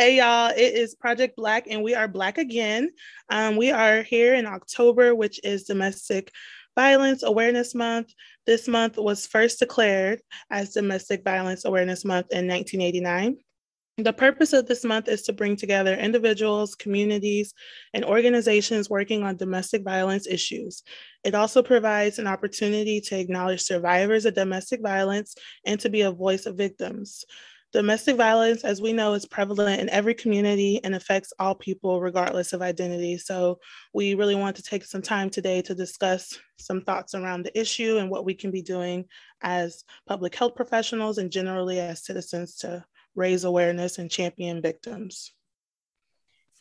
Hey, y'all, it is Project Black, and we are Black again. Um, we are here in October, which is Domestic Violence Awareness Month. This month was first declared as Domestic Violence Awareness Month in 1989. The purpose of this month is to bring together individuals, communities, and organizations working on domestic violence issues. It also provides an opportunity to acknowledge survivors of domestic violence and to be a voice of victims. Domestic violence, as we know, is prevalent in every community and affects all people, regardless of identity. So, we really want to take some time today to discuss some thoughts around the issue and what we can be doing as public health professionals and generally as citizens to raise awareness and champion victims.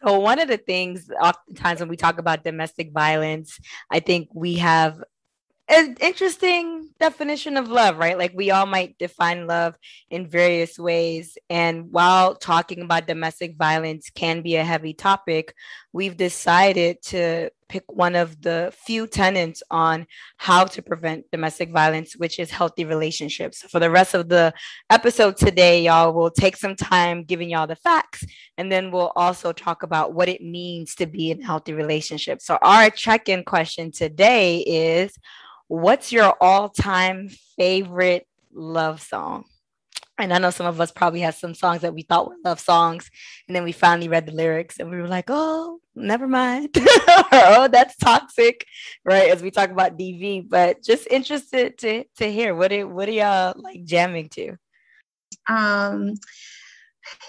So, one of the things, oftentimes, when we talk about domestic violence, I think we have an interesting definition of love, right? Like we all might define love in various ways. And while talking about domestic violence can be a heavy topic, we've decided to pick one of the few tenets on how to prevent domestic violence, which is healthy relationships. For the rest of the episode today, y'all will take some time giving y'all the facts, and then we'll also talk about what it means to be in healthy relationships. So, our check in question today is what's your all-time favorite love song? And I know some of us probably have some songs that we thought were love songs, and then we finally read the lyrics and we were like, "Oh, never mind." oh, that's toxic, right? As we talk about DV, but just interested to to hear what it what are y'all like jamming to? Um,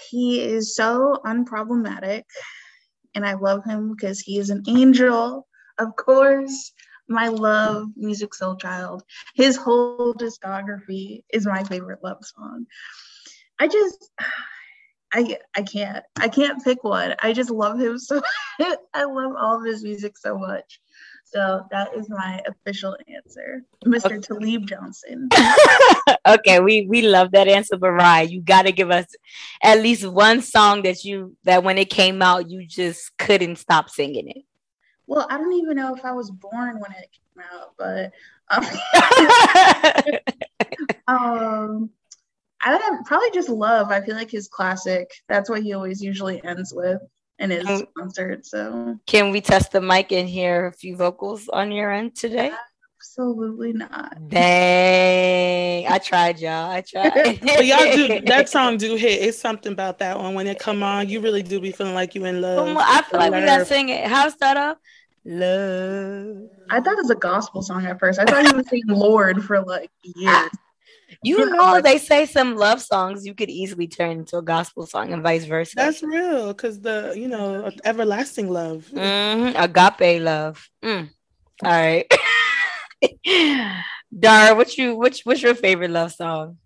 he is so unproblematic, and I love him because he is an angel, of course my love Musiq Soulchild. His whole discography is my favorite love song. I just i i can't i can't pick one. I just love him so i love all of his music so much. So that is my official answer. Mr okay. Taalib Johnson. Okay we we love that answer but Ryan, you got to give us at least one song that you that when it came out you just couldn't stop singing it well, I don't even know if I was born when it came out, but um, um I probably just love. I feel like his classic. That's what he always usually ends with in his um, concert. So can we test the mic and hear a few vocals on your end today? Absolutely not. Dang, I tried, y'all. I tried. but y'all do that song do hit. It's something about that one. When it come on, you really do be feeling like you in love. I feel like we gotta sing it. How's that up? Love. I thought it was a gospel song at first. I thought he was saying Lord for like years. You know, they say some love songs you could easily turn into a gospel song and vice versa. That's real because the, you know, everlasting love. Mm-hmm. Agape love. Mm. All right. Dar, what you which what's your favorite love song?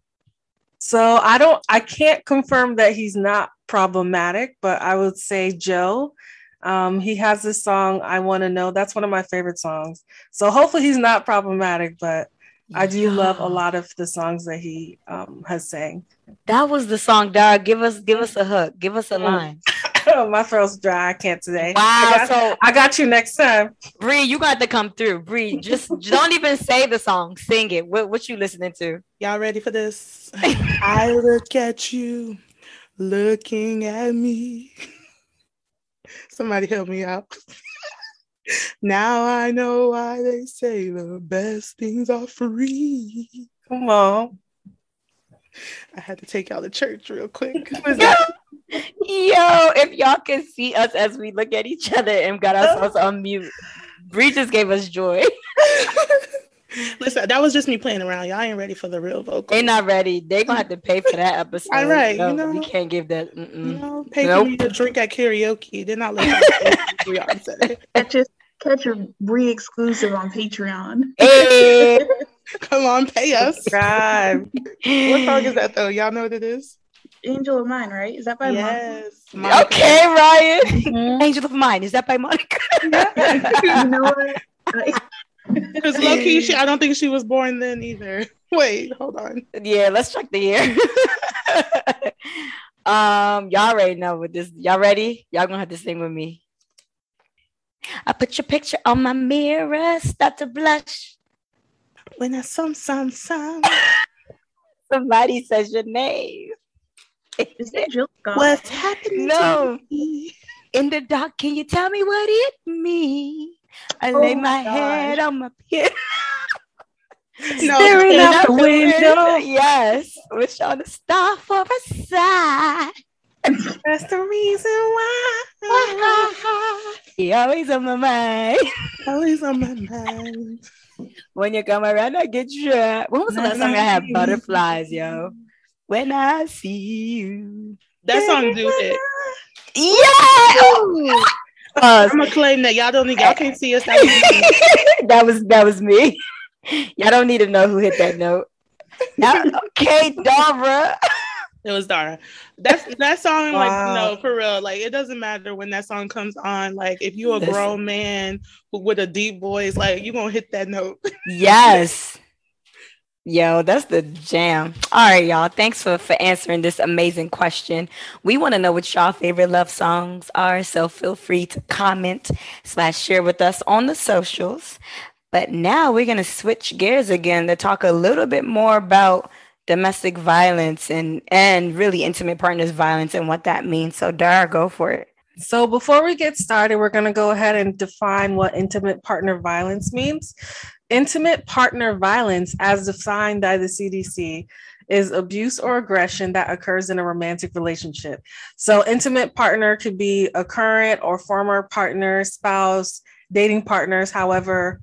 So I don't I can't confirm that he's not problematic, but I would say Joe um, he has this song, I Want to Know. That's one of my favorite songs. So hopefully he's not problematic, but I do yeah. love a lot of the songs that he um, has sang. That was the song, Dara. Give us give us a hook. Give us a line. my throat's dry. I can't today. Wow. I got, so I got you next time. Bree, you got to come through. Bree, just don't even say the song. Sing it. What what you listening to? Y'all ready for this? I look at you, looking at me. Somebody help me out. now I know why they say the best things are free. Come on. I had to take y'all to church real quick. Yo, if y'all can see us as we look at each other and got ourselves on mute, Bree just gave us joy. Listen, that was just me playing around. Y'all ain't ready for the real vocal. They not ready. They gonna have to pay for that episode. All right, no, you know, we can't give that. Mm-mm. You know, pay nope. for me to drink at karaoke. They're not letting catch a catch a Bree exclusive on Patreon. Hey. Come on, pay us. Subscribe. what song is that though? Y'all know what it is? Angel of Mine, right? Is that by Monica? yes. Monica? Okay, Ryan. Mm-hmm. Angel of Mine. Is that by Monica? you know what? Because low key, she, I don't think she was born then either. Wait, hold on. Yeah, let's check the year. um, y'all already know with this. Y'all ready? Y'all gonna have to sing with me. I put your picture on my mirror, start to blush. When I some some some. Somebody says your name. Is that Jill Scott? What's happening? No. to me? In the dark, can you tell me what it means? I Oh lay my my head on my pillow. No, Staring out the the window. Yes. Wish on a star for a side. That's the reason why. He always on my mind. always on my mind. When you come around, I get dry. When was the last time I had butterflies, yo? When I see you. That song do it. Yeah. I'm gonna claim that y'all don't need y'all can't see us. That was me. that was me. Y'all don't need to know who hit that note. Now, okay, Dara. It was Dara. That's that song, like Wow. no, for real. Like it doesn't matter when that song comes on. Like if you a Listen. grown man with a deep voice, like you gonna hit that note. Yes. Yo, that's the jam. All right, y'all. Thanks for, for answering this amazing question. We want to know what y'all favorite love songs are, so feel free to comment slash share with us on the socials. But now we're gonna switch gears again to talk a little bit more about domestic violence and and really intimate partners violence and what that means. So Dara, go for it. So before we get started, we're going to go ahead and define what intimate partner violence means. Intimate partner violence, as defined by the CDC, is abuse or aggression that occurs in a romantic relationship. So, intimate partner could be a current or former partner, spouse, dating partners, however,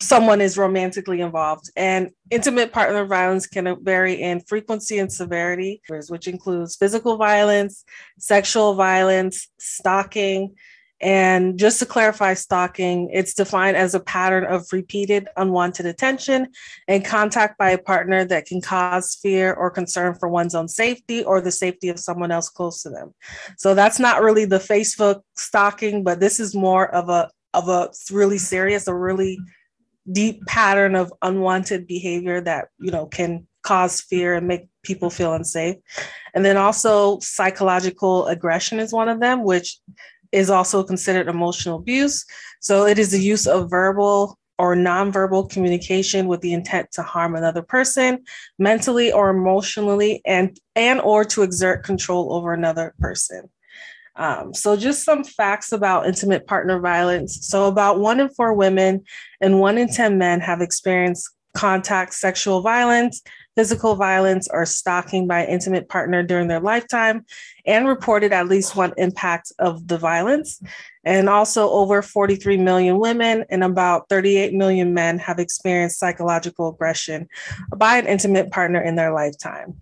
someone is romantically involved. And intimate partner violence can vary in frequency and severity, which includes physical violence, sexual violence, stalking. And just to clarify, stalking, it's defined as a pattern of repeated unwanted attention and contact by a partner that can cause fear or concern for one's own safety or the safety of someone else close to them. So that's not really the Facebook stalking, but this is more of a of a really serious, a really deep pattern of unwanted behavior that you know can cause fear and make people feel unsafe and then also psychological aggression is one of them which is also considered emotional abuse. So it is the use of verbal or nonverbal communication with the intent to harm another person mentally or emotionally and and or to exert control over another person. Um, so, just some facts about intimate partner violence. So, about one in four women and one in 10 men have experienced contact sexual violence, physical violence, or stalking by an intimate partner during their lifetime and reported at least one impact of the violence. And also, over 43 million women and about 38 million men have experienced psychological aggression by an intimate partner in their lifetime.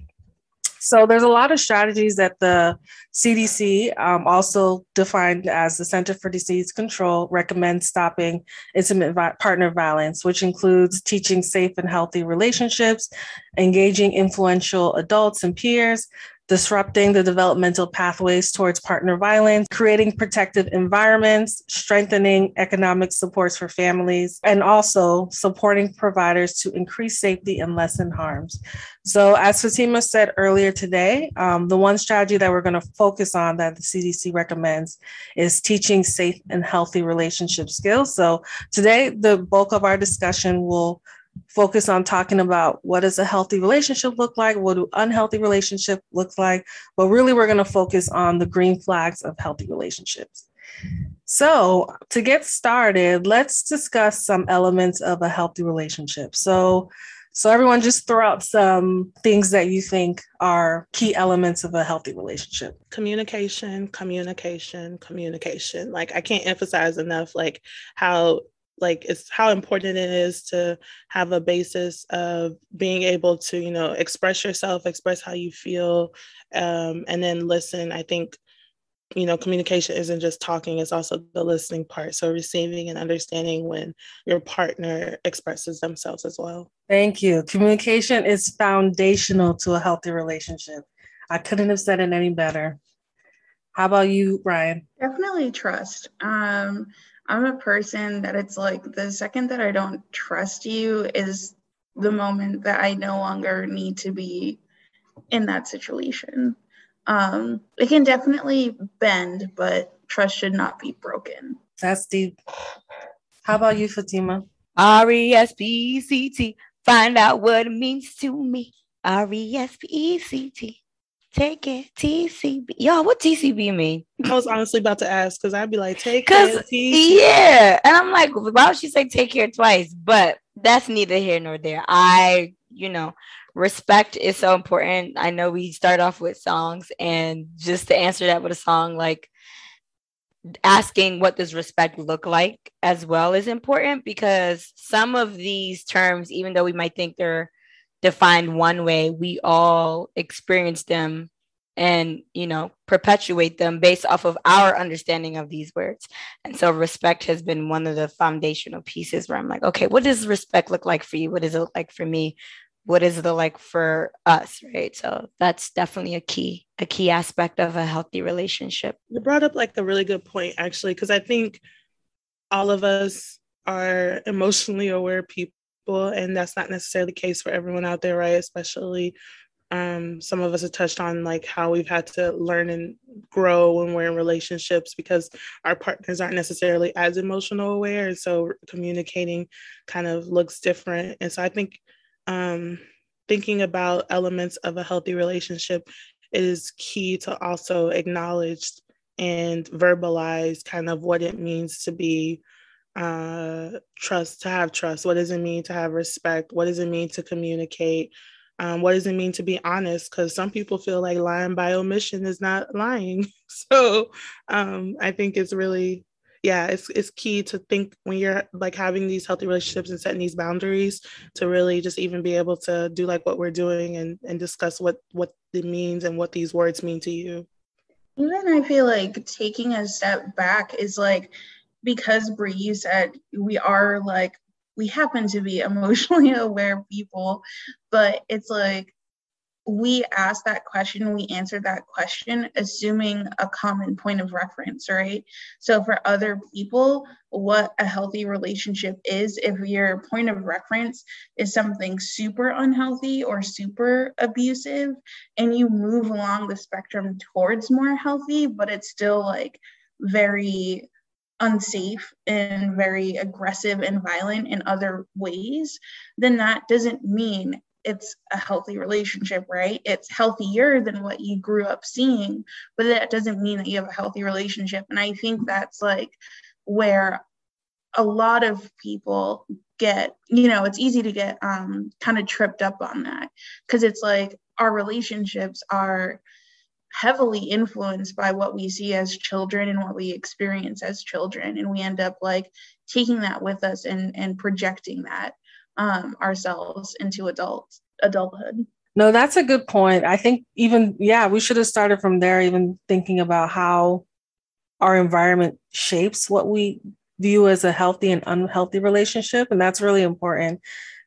So there's a lot of strategies that the CDC, um, also defined as the Center for Disease Control, recommends stopping intimate vi- partner violence, which includes teaching safe and healthy relationships, engaging influential adults and peers, disrupting the developmental pathways towards partner violence, creating protective environments, strengthening economic supports for families, and also supporting providers to increase safety and lessen harms. So, as Fatima said earlier today, um, the one strategy that we're going to focus on that the CDC recommends is teaching safe and healthy relationship skills. So, today, the bulk of our discussion will focus on talking about what does a healthy relationship look like what do unhealthy relationship look like but really we're going to focus on the green flags of healthy relationships. So to get started let's discuss some elements of a healthy relationship. So so everyone just throw out some things that you think are key elements of a healthy relationship. Communication, communication, communication. Like I can't emphasize enough like how like it's how important it is to have a basis of being able to you know express yourself express how you feel um, and then listen. I think you know communication isn't just talking it's also the listening part. So receiving and understanding when your partner expresses themselves as well. Thank you. Communication is foundational to a healthy relationship. I couldn't have said it any better. How about you ryan? Definitely trust. Um, I'm a person that it's like the second that I don't trust you is the moment that I no longer need to be in that situation. Um, it can definitely bend, but trust should not be broken. that's deep how about you fatima R E S P E C T. Find out what it means to me. R E S P E C T. Take it, TCB. Yo, what TCB mean? I was honestly about to ask because I'd be like, take it, yeah, and I'm like, why would she say take care twice? But that's neither here nor there. I, you know, respect is so important. I know we start off with songs, and just to answer that with a song, like asking what does respect look like as well is important because some of these terms, even though we might think they're defined one way, we all experience them and you know perpetuate them based off of our understanding of these words. And so respect has been one of the foundational pieces where i'm like okay what does respect look like for you? What does it look like for me? What is it like for us right? So that's definitely a key a key aspect of a healthy relationship. You brought up like a really good point, actually, because I think all of us are emotionally aware people, and that's not necessarily the case for everyone out there, right? Especially um, some of us have touched on like how we've had to learn and grow when we're in relationships because our partners aren't necessarily as emotional aware, and so communicating kind of looks different. And so I think um, thinking about elements of a healthy relationship is key to also acknowledge and verbalize kind of what it means to be uh, trust, to have trust. What does it mean to have respect? What does it mean to communicate? Um, what does it mean to be honest? Because some people feel like lying by omission is not lying. So um, I think it's really, yeah, it's it's key to think when you're like having these healthy relationships and setting these boundaries to really just even be able to do like what we're doing and and discuss what what it means and what these words mean to you. Even I feel like taking a step back is like because Brie, you said we are like we happen to be emotionally aware people, but it's like we ask that question, we answer that question, assuming a common point of reference, right? So for other people, what a healthy relationship is, if your point of reference is something super unhealthy or super abusive, and you move along the spectrum towards more healthy, but it's still like very unsafe and very aggressive and violent in other ways, then that doesn't mean it's a healthy relationship, right? It's healthier than what you grew up seeing, but that doesn't mean that you have a healthy relationship. And I think that's like where a lot of people get, you know, it's easy to get um, kind of tripped up on that because it's like our relationships are heavily influenced by what we see as children and what we experience as children and we end up like taking that with us and and projecting that um, ourselves into adult adulthood No, that's a good point. I think even, yeah, we should have started from there, even thinking about how our environment shapes what we view as a healthy and unhealthy relationship. And that's really important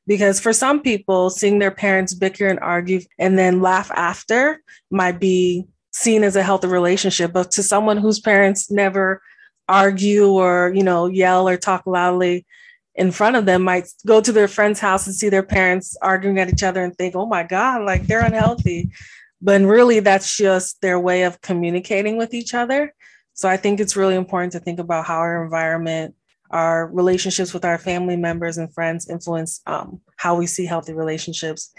because for some people, seeing their parents bicker and argue and then laugh after might be seen as a healthy relationship. But to someone whose parents never argue or, you know, yell or talk loudly, in front of them might go to their friend's house and see their parents arguing at each other and think, oh my God, like they're unhealthy. But really, that's just their way of communicating with each other. So I think it's really important to think about how our environment, our relationships with our family members and friends influence um, how we see healthy relationships.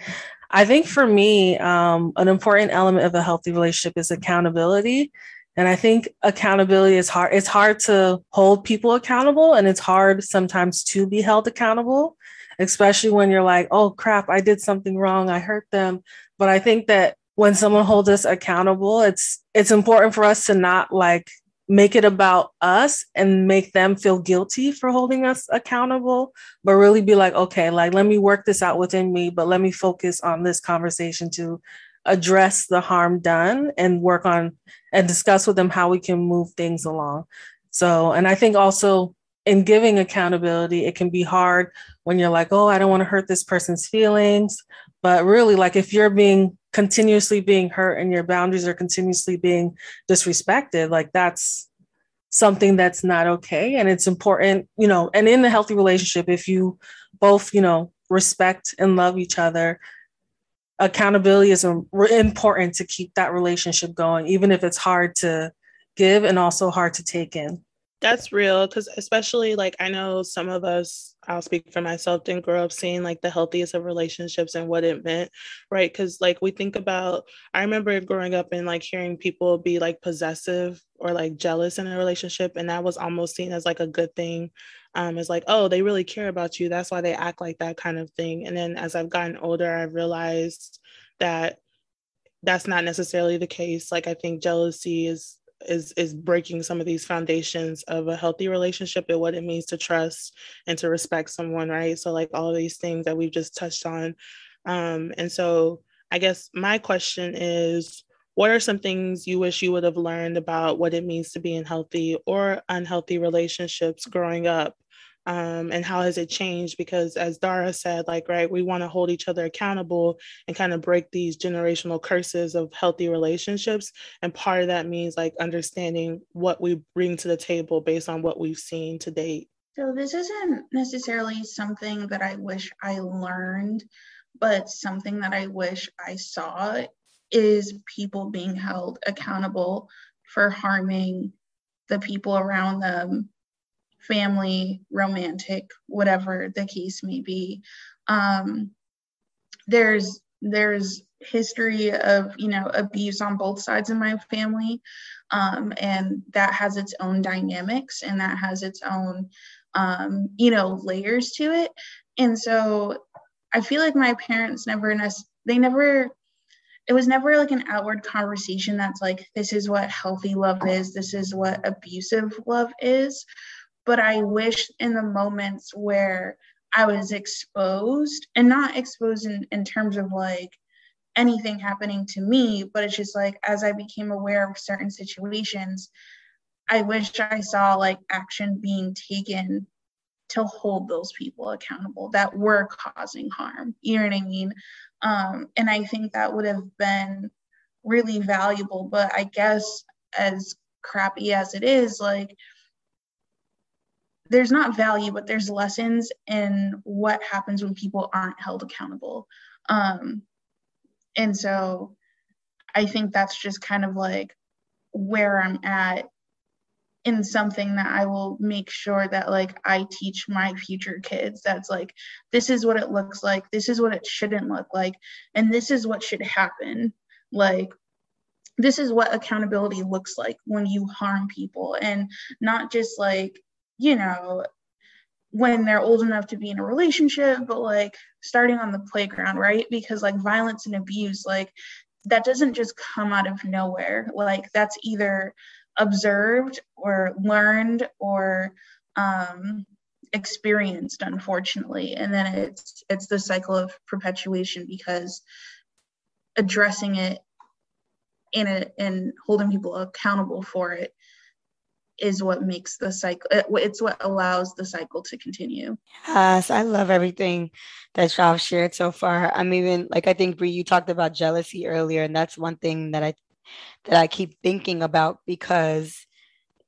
I think for me, um, an important element of a healthy relationship is accountability. And I think accountability is hard. It's hard to hold people accountable, and it's hard sometimes to be held accountable, especially when you're like, oh crap, I did something wrong, I hurt them. But I think that when someone holds us accountable, it's it's important for us to not like make it about us and make them feel guilty for holding us accountable, but really be like, okay, like let me work this out within me, but let me focus on this conversation to address the harm done and work on and discuss with them how we can move things along. So, and I think also in giving accountability, it can be hard when you're like, oh, I don't want to hurt this person's feelings. But really, like if you're being continuously being hurt and your boundaries are continuously being disrespected, like that's something that's not okay. And it's important, you know, and in the healthy relationship, if you both, you know, respect and love each other, accountability is important to keep that relationship going, even if it's hard to give and also hard to take in. That's real because, especially, like, I know some of us, I'll speak for myself, didn't grow up seeing like the healthiest of relationships and what it meant, right? Because, like, we think about, I remember growing up and like hearing people be like possessive or like jealous in a relationship, and that was almost seen as like a good thing. Um, it's like, oh, they really care about you. That's why they act like that kind of thing. And then as I've gotten older, I've realized that that's not necessarily the case. Like, I think jealousy is is is breaking some of these foundations of a healthy relationship and what it means to trust and to respect someone right? So like all these things that we've just touched on. Um, and so i guess my question is what are some things you wish you would have learned about what it means to be in healthy or unhealthy relationships growing up um, and how has it changed? Because as dara said like right we want to hold each other accountable and kind of break these generational curses of healthy relationships. And part of that means like understanding what we bring to the table based on what we've seen to date. So this isn't necessarily something that i wish i learned but something that i wish i saw is people being held accountable for harming the people around them family, romantic, whatever the case may be. Um, there's there's history of you know abuse on both sides of my family, um, and that has its own dynamics and that has its own um, you know layers to it. And so I feel like my parents never they never it was never like an outward conversation that's like this is what healthy love is this is what abusive love is but I wish in the moments where I was exposed and not exposed in, in terms of like anything happening to me, but it's just like as I became aware of certain situations, I wish I saw like action being taken to hold those people accountable that were causing harm. You know what I mean? Um, and I think that would have been really valuable. But I guess as crappy as it is, like there's not value, but there's lessons in what happens when people aren't held accountable. Um, and so I think that's just kind of like where I'm at in something that I will make sure that like I teach my future kids that's like this is what it looks like this is what it shouldn't look like and this is what should happen like this is what accountability looks like when you harm people and not just like you know, when they're old enough to be in a relationship, but like starting on the playground, right? Because like violence and abuse, like that doesn't just come out of nowhere. Like that's either observed or learned or um, experienced, unfortunately. And then it's it's the cycle of perpetuation because addressing it in it and holding people accountable for it is what makes the cycle it's what allows the cycle to continue. Yes i love everything that y'all shared so far. I'm even like i think Brie, you talked about jealousy earlier and that's one thing that i that i keep thinking about because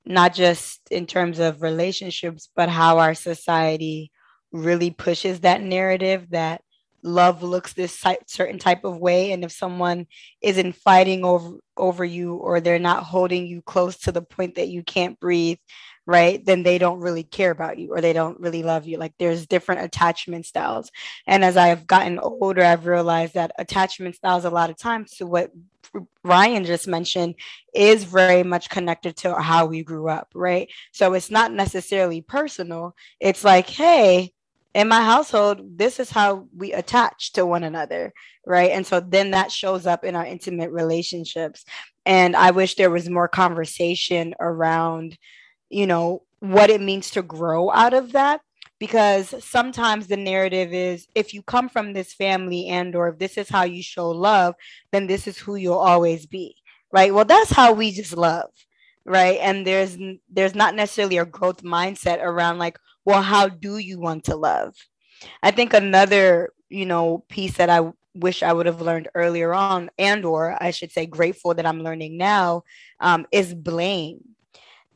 not just in terms of relationships but how our society really pushes that narrative that love looks this certain type of way and if someone isn't fighting over over you or they're not holding you close to the point that you can't breathe right then they don't really care about you or they don't really love you. Like there's different attachment styles. And as i've gotten older i've realized that attachment styles a lot of times to what ryan just mentioned is very much connected to how we grew up right? So it's not necessarily personal. It's like hey in my household, this is how we attach to one another, right? And so then that shows up in our intimate relationships. And I wish there was more conversation around, you know, what it means to grow out of that because sometimes the narrative is if you come from this family and or if this is how you show love then this is who you'll always be right well that's how we just love right and there's there's not necessarily a growth mindset around like well how do you want to love? I think another you know piece that i wish i would have learned earlier on and or i should say grateful that i'm learning now um, is blame.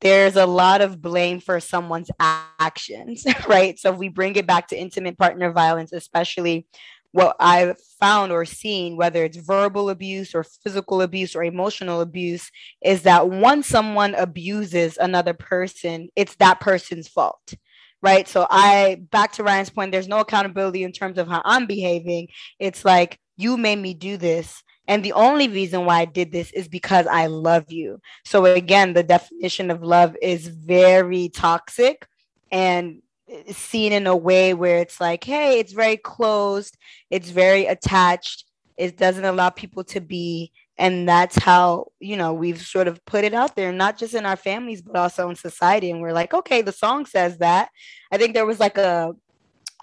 There's a lot of blame for someone's actions right? So if we bring it back to intimate partner violence especially what I've found or seen, whether it's verbal abuse or physical abuse or emotional abuse, is that once someone abuses another person, it's that person's fault. Right. So, I, back to Ryan's point, there's no accountability in terms of how I'm behaving. It's like, you made me do this. And the only reason why I did this is because I love you. So, again, the definition of love is very toxic and seen in a way where it's like, hey, it's very closed, it's very attached, it doesn't allow people to be. And that's how, you know, we've sort of put it out there, not just in our families, but also in society. And we're like, okay, the song says that. I think there was like a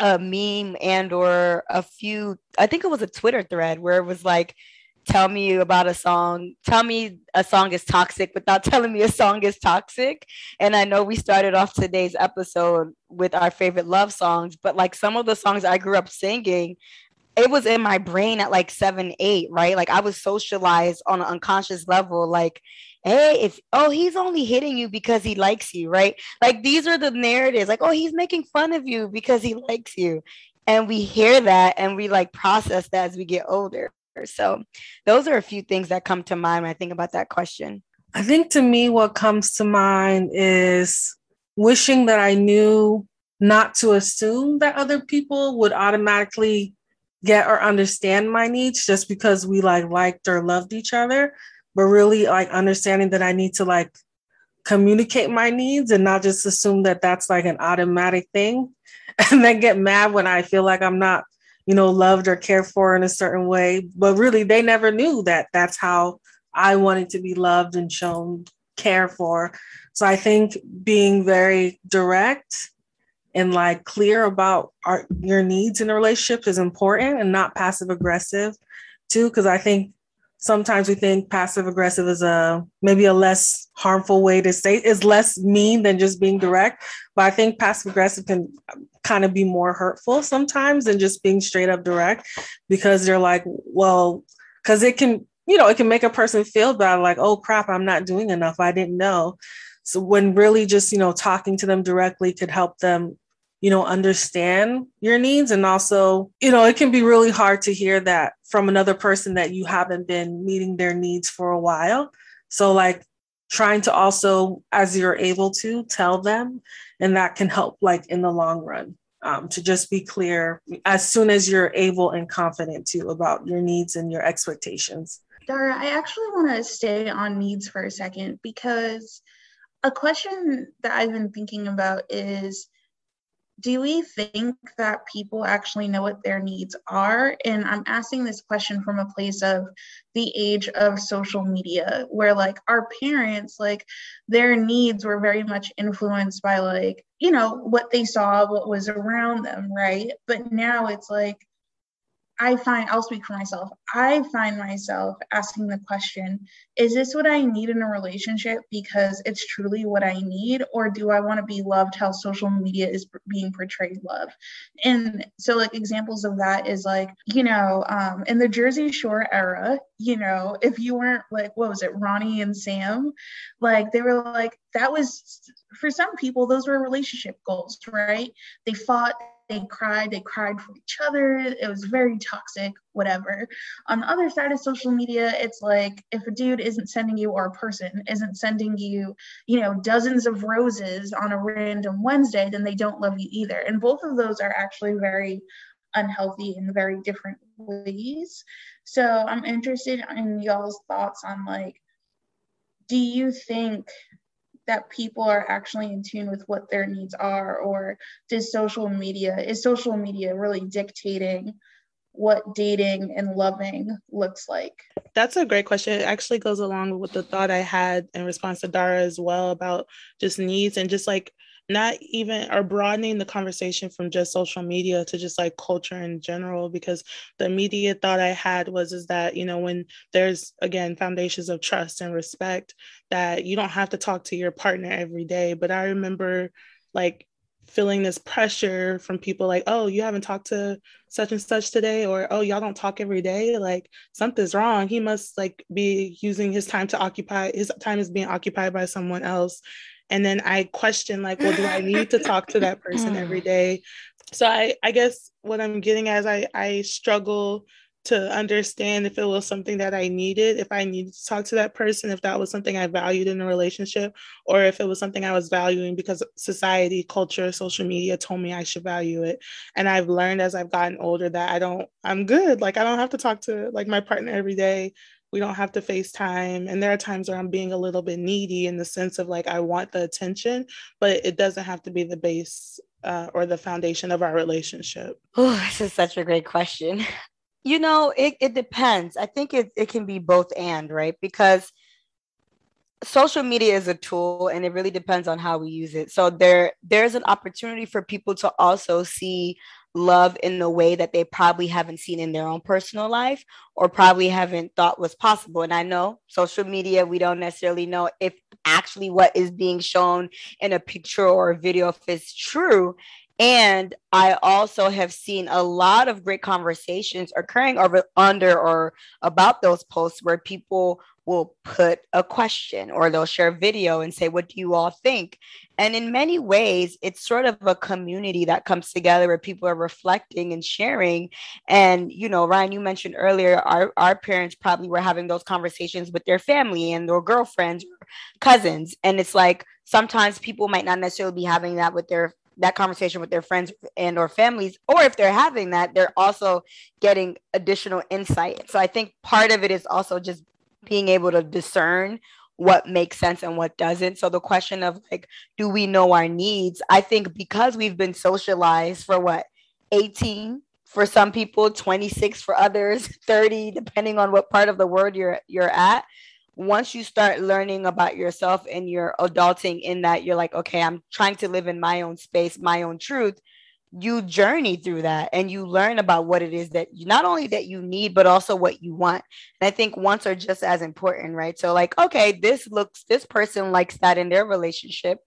a meme and or a few, I think it was a Twitter thread where it was like, tell me about a song tell me a song is toxic without telling me a song is toxic and i know we started off today's episode with our favorite love songs but like some of the songs i grew up singing it was in my brain at like seven eight right? Like i was socialized on an unconscious level like hey if oh he's only hitting you because he likes you right? Like these are the narratives like oh he's making fun of you because he likes you. And we hear that and we like process that as we get older. So those are a few things that come to mind when I think about that question. I think to me, what comes to mind is wishing that I knew not to assume that other people would automatically get or understand my needs just because we like liked or loved each other, but really like understanding that I need to like communicate my needs and not just assume that that's like an automatic thing and then get mad when I feel like I'm not you know, loved or cared for in a certain way. But really, they never knew that that's how I wanted to be loved and shown care for. So I think being very direct and like clear about our, your needs in a relationship is important and not passive aggressive too. Cause I think sometimes we think passive aggressive is a maybe a less harmful way to say is less mean than just being direct but i think passive aggressive can kind of be more hurtful sometimes than just being straight up direct because they're like well because it can you know it can make a person feel bad like oh crap i'm not doing enough i didn't know so when really just you know talking to them directly could help them you know understand your needs. And also you know it can be really hard to hear that from another person that you haven't been meeting their needs for a while. So like trying to also as you're able to tell them and that can help like in the long run um, to just be clear as soon as you're able and confident to about your needs and your expectations. Dara i actually want to stay on needs for a second because a question that i've been thinking about is do we think that people actually know what their needs are? And I'm asking this question from a place of the age of social media, where like our parents, like their needs were very much influenced by like, you know, what they saw, what was around them, right? But now it's like, I find, I'll speak for myself. I find myself asking the question Is this what I need in a relationship because it's truly what I need? Or do I want to be loved how social media is being portrayed love? And so, like, examples of that is like, you know, um, in the Jersey Shore era, you know, if you weren't like, what was it, Ronnie and Sam? Like, they were like, that was for some people, those were relationship goals, right? They fought, they cried, they cried for each other. It was very toxic, whatever. On the other side of social media, it's like if a dude isn't sending you, or a person isn't sending you, you know, dozens of roses on a random Wednesday, then they don't love you either. And both of those are actually very unhealthy in very different ways. So I'm interested in y'all's thoughts on like, do you think that people are actually in tune with what their needs are or does social media is social media really dictating what dating and loving looks like? That's a great question. It actually goes along with the thought i had in response to dara as well about just needs and just like not even or broadening the conversation from just social media to just like culture in general because the immediate thought i had was is that you know when there's again foundations of trust and respect that you don't have to talk to your partner every day. But i remember like feeling this pressure from people like oh you haven't talked to such and such today or oh y'all don't talk every day. Like something's wrong. He must like be using his time to occupy his time is being occupied by someone else and then i question like well do i need to talk to that person every mm. day so I, I guess what I'm getting as I, I struggle to understand if it was something that I needed, if I needed to talk to that person, if that was something I valued in a relationship, or if it was something I was valuing because society, culture, social media told me I should value it. And I've learned as I've gotten older that I don't, I'm good. Like I don't have to talk to like my partner every day. We don't have to FaceTime. And there are times where I'm being a little bit needy in the sense of like I want the attention, but it doesn't have to be the base uh, or the foundation of our relationship? Oh, this is such a great question. You know, it, it depends. I think it, it can be both and, right? Because social media is a tool and it really depends on how we use it. So there there's an opportunity for people to also see love in a way that they probably haven't seen in their own personal life or probably haven't thought was possible. And I know social media, we don't necessarily know if actually what is being shown in a picture or a video if it's true. And I also have seen a lot of great conversations occurring over under or about those posts where people will put a question or they'll share a video and say, What do you all think? And in many ways, it's sort of a community that comes together where people are reflecting and sharing. And, you know, Ryan, you mentioned earlier, our, our parents probably were having those conversations with their family and their girlfriends or cousins. And it's like sometimes people might not necessarily be having that with their that conversation with their friends and or families or if they're having that they're also getting additional insight so i think part of it is also just being able to discern what makes sense and what doesn't. So the question of like, do we know our needs? I think because we've been socialized for what, 18 for some people, 26 for others, 30, depending on what part of the world you're you're at. Once you start learning about yourself and you're adulting in that, you're like, okay, I'm trying to live in my own space, my own truth you journey through that and you learn about what it is that you not only that you need but also what you want. And i think wants are just as important right? So like okay this looks this person likes that in their relationship.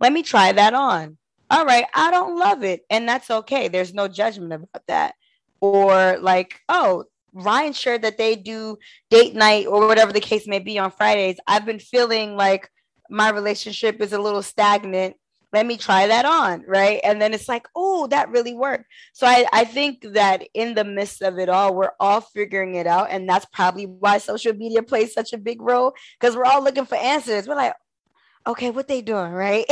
Let me try that on. All right i don't love it and that's okay. There's no judgment about that. Or like oh ryan shared that they do date night or whatever the case may be on fridays. I've been feeling like my relationship is a little stagnant let me try that on right? And then it's like oh that really worked. So I, I think that in the midst of it all we're all figuring it out and that's probably why social media plays such a big role because we're all looking for answers. We're like okay what they doing? Right?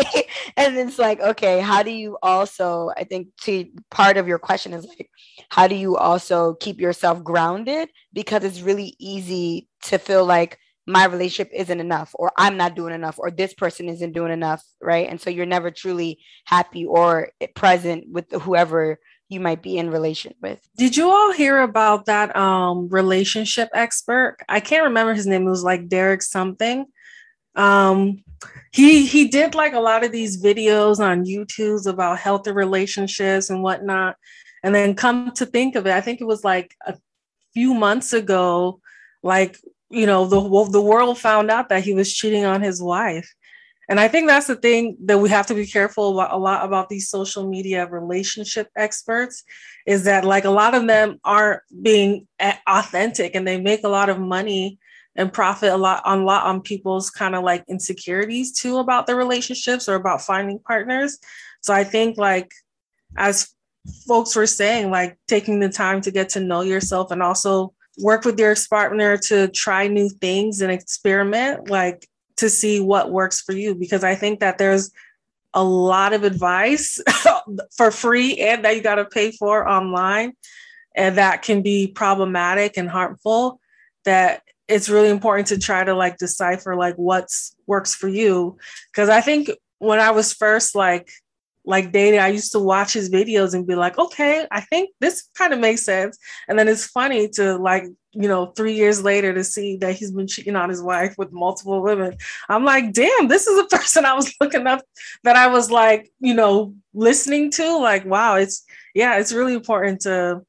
And it's like okay how do you also i think to part of your question is like how do you also keep yourself grounded? Because it's really easy to feel like my relationship isn't enough or i'm not doing enough or this person isn't doing enough right? And so you're never truly happy or present with whoever you might be in relation with. Did you all hear about that um relationship expert? I can't remember his name. It was like derek something. Um he he did like a lot of these videos on youtube about healthy relationships and whatnot. And then come to think of it i think it was like a few months ago like you know the the world found out that he was cheating on his wife. And i think that's the thing that we have to be careful about, a lot about these social media relationship experts is that like a lot of them aren't being authentic and they make a lot of money and profit a lot on lot on people's kind of like insecurities too about their relationships or about finding partners. So i think like as folks were saying like taking the time to get to know yourself and also work with your partner to try new things and experiment, like to see what works for you. Because I think that there's a lot of advice for free and that you got to pay for online. And that can be problematic and harmful. That it's really important to try to like decipher like what's works for you. Because I think when I was first like like dating, I used to watch his videos and be like, okay, I think this kind of makes sense. And then it's funny to like, you know, three years later to see that he's been cheating on his wife with multiple women. I'm like, damn, this is a person I was looking up that I was like, you know, listening to. Like, wow, it's yeah, it's really important to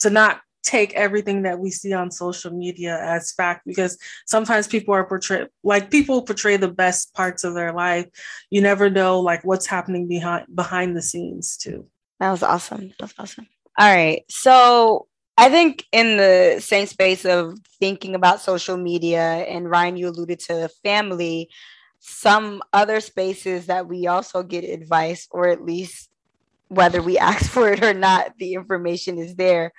to not take everything that we see on social media as fact because sometimes people are portrayed like people portray the best parts of their life. You never know like what's happening behind behind the scenes too. That was awesome. That was awesome. All right. So i think in the same space of thinking about social media and ryan you alluded to family some other spaces that we also get advice or at least whether we ask for it or not, the information is there,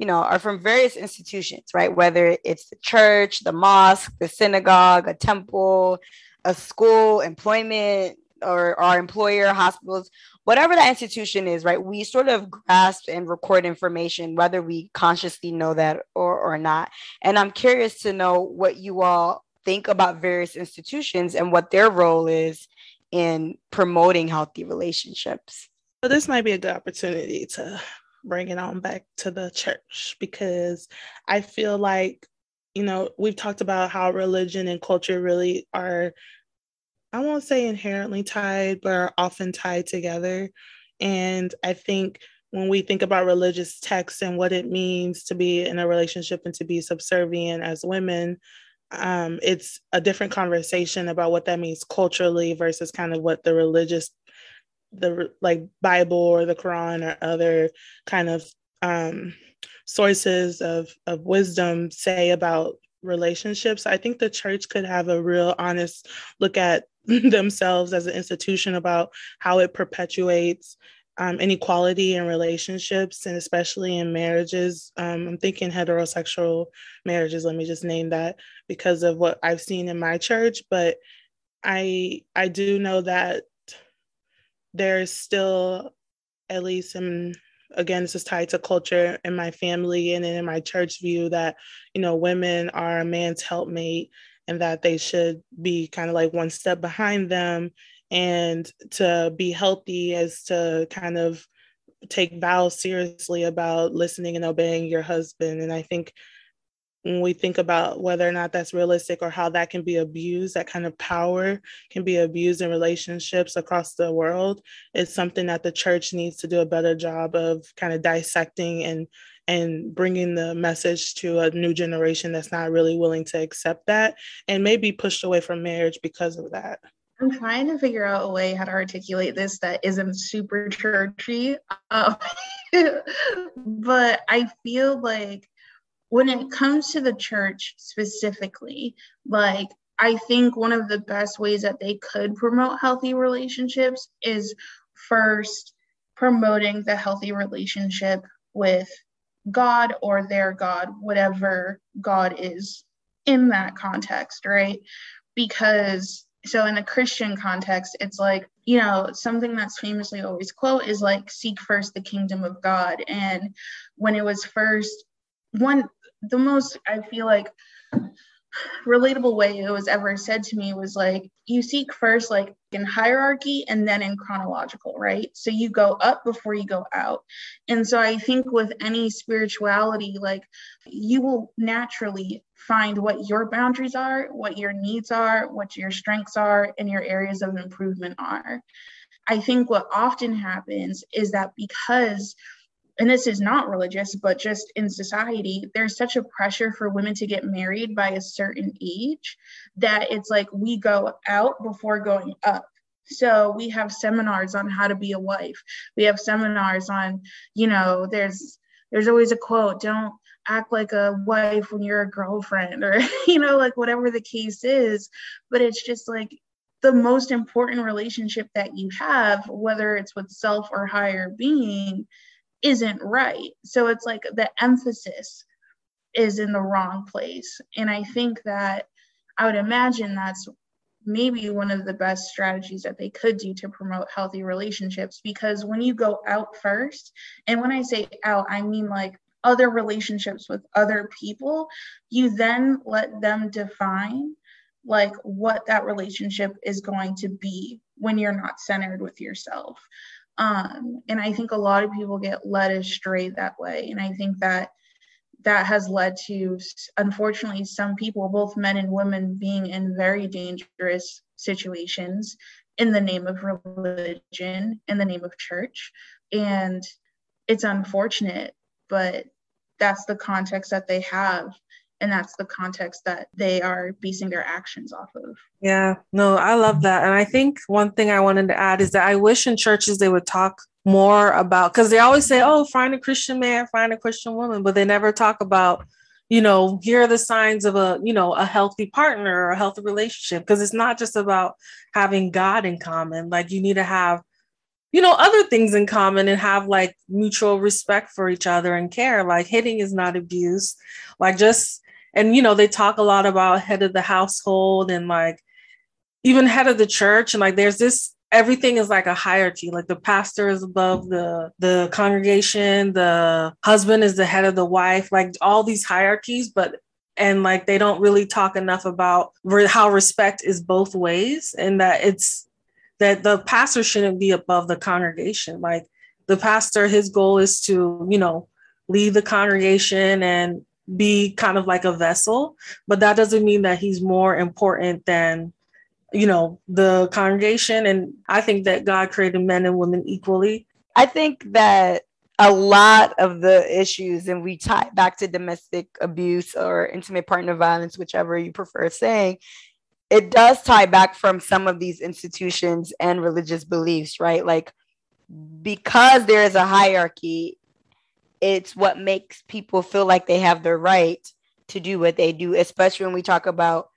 you know, are from various institutions, right? Whether it's the church, the mosque, the synagogue, a temple, a school, employment, or our employer, hospitals, whatever that institution is, right? We sort of grasp and record information, whether we consciously know that or, or not. And I'm curious to know what you all think about various institutions and what their role is in promoting healthy relationships. So this might be a good opportunity to bring it on back to the church because I feel like, you know, we've talked about how religion and culture really are I won't say inherently tied, but are often tied together. And I think when we think about religious texts and what it means to be in a relationship and to be subservient as women, um, it's a different conversation about what that means culturally versus kind of what the religious, the like Bible or the Quran or other kind of um, sources of of wisdom say about relationships. I think the church could have a real honest look at themselves as an institution about how it perpetuates um, inequality in relationships and especially in marriages. Um, I'm thinking heterosexual marriages. Let me just name that because of what I've seen in my church. But I I do know that there's still, at least in again, this is tied to culture in my family and in my church view that you know women are a man's helpmate and that they should be kind of like one step behind them and to be healthy is to kind of take vows seriously about listening and obeying your husband. And i think when we think about whether or not that's realistic or how that can be abused that kind of power can be abused in relationships across the world it's something that the church needs to do a better job of kind of dissecting and and bringing the message to a new generation that's not really willing to accept that and maybe pushed away from marriage because of that. I'm trying to figure out a way how to articulate this that isn't super churchy. Um, but I feel like when it comes to the church specifically, like I think one of the best ways that they could promote healthy relationships is first promoting the healthy relationship with God or their God, whatever God is in that context, right? Because so in the Christian context, it's like, you know, something that's famously always quote is like seek first the kingdom of God. And when it was first one the most I feel like relatable way it was ever said to me was like you seek first like in hierarchy and then in chronological right? So you go up before you go out. And so i think with any spirituality like you will naturally find what your boundaries are what your needs are what your strengths are and your areas of improvement are. I think what often happens is that because and this is not religious, but just in society, there's such a pressure for women to get married by a certain age that it's like we go out before going up. So we have seminars on how to be a wife. We have seminars on, you know, there's there's always a quote, don't act like a wife when you're a girlfriend or you know like whatever the case is, but it's just like the most important relationship that you have whether it's with self or higher being isn't right. So it's like the emphasis is in the wrong place. And I think that I would imagine that's maybe one of the best strategies that they could do to promote healthy relationships because when you go out first, and when I say out, I mean like other relationships with other people, you then let them define like what that relationship is going to be when you're not centered with yourself. Um, and I think a lot of people get led astray that way. And I think that that has led to, unfortunately, some people, both men and women, being in very dangerous situations in the name of religion, in the name of church. And it's unfortunate, but that's the context that they have and that's the context that they are basing their actions off of. Yeah, no, I love that. And I think one thing I wanted to add is that I wish in churches they would talk more about because they always say, oh, find a Christian man, find a Christian woman, but they never talk about, you know, here are the signs of a, you know, a healthy partner or a healthy relationship. Because it's not just about having God in common. Like you need to have you know, other things in common and have like mutual respect for each other and care. Like hitting is not abuse. Like just, and you know, they talk a lot about head of the household and like even head of the church. And like there's this everything is like a hierarchy. Like the pastor is above the the congregation. The husband is the head of the wife. Like all these hierarchies but and like they don't really talk enough about re- how respect is both ways and that it's that the pastor shouldn't be above the congregation. Like the pastor his goal is to you know lead the congregation and be kind of like a vessel but that doesn't mean that he's more important than you know the congregation. And i think that god created men and women equally. I think that a lot of the issues and we tie back to domestic abuse or intimate partner violence whichever you prefer saying it does tie back from some of these institutions and religious beliefs right? Like because there is a hierarchy it's what makes people feel like they have the right to do what they do especially when we talk about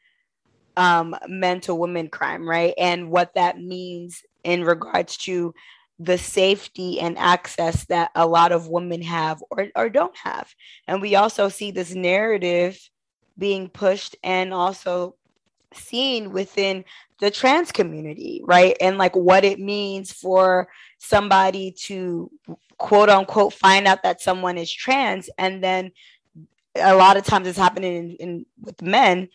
um, men to women crime, right? And what that means in regards to the safety and access that a lot of women have or, or don't have. And we also see this narrative being pushed and also seen within the trans community, right? And like what it means for somebody to quote unquote find out that someone is trans and then a lot of times it's happening in, in with men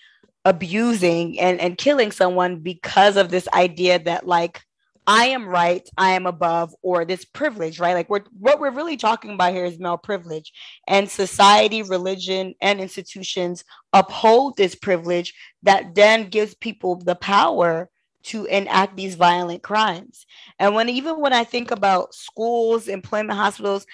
abusing and, and killing someone because of this idea that like I am right, I am above, or this privilege, right? Like we're what we're really talking about here is male privilege. And society, religion, and institutions uphold this privilege that then gives people the power to enact these violent crimes. And when even when I think about schools, employment hospitals,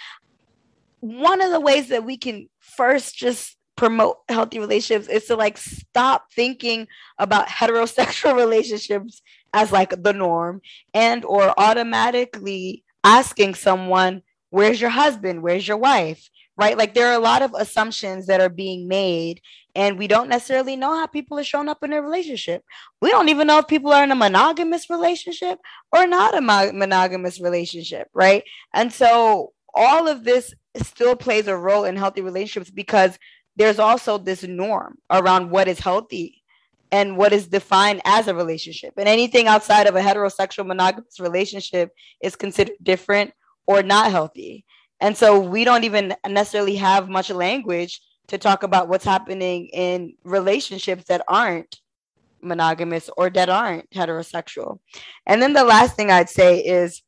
one of the ways that we can first just promote healthy relationships is to like stop thinking about heterosexual relationships as like the norm and or automatically asking someone where's your husband? Where's your wife? Right? Like there are a lot of assumptions that are being made and we don't necessarily know how people are showing up in a relationship we don't even know if people are in a monogamous relationship or not a monogamous relationship right and so all of this still plays a role in healthy relationships because there's also this norm around what is healthy and what is defined as a relationship. And anything outside of a heterosexual monogamous relationship is considered different or not healthy. And so we don't even necessarily have much language to talk about what's happening in relationships that aren't monogamous or that aren't heterosexual. And then the last thing I'd say is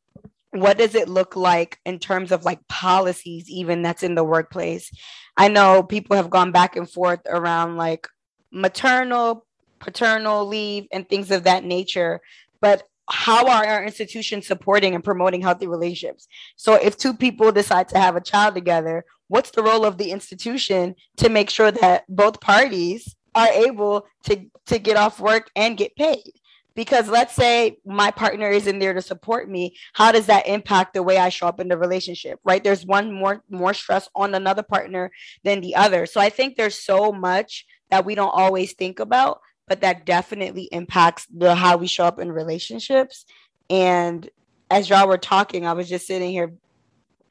what does it look like in terms of like policies even that's in the workplace i know people have gone back and forth around like maternal paternal leave and things of that nature but how are our institutions supporting and promoting healthy relationships so if two people decide to have a child together what's the role of the institution to make sure that both parties are able to to get off work and get paid? Because let's say my partner isn't there to support me how does that impact the way i show up in the relationship right? There's one more more stress on another partner than the other. So i think there's so much that we don't always think about but that definitely impacts the how we show up in relationships. And as y'all were talking i was just sitting here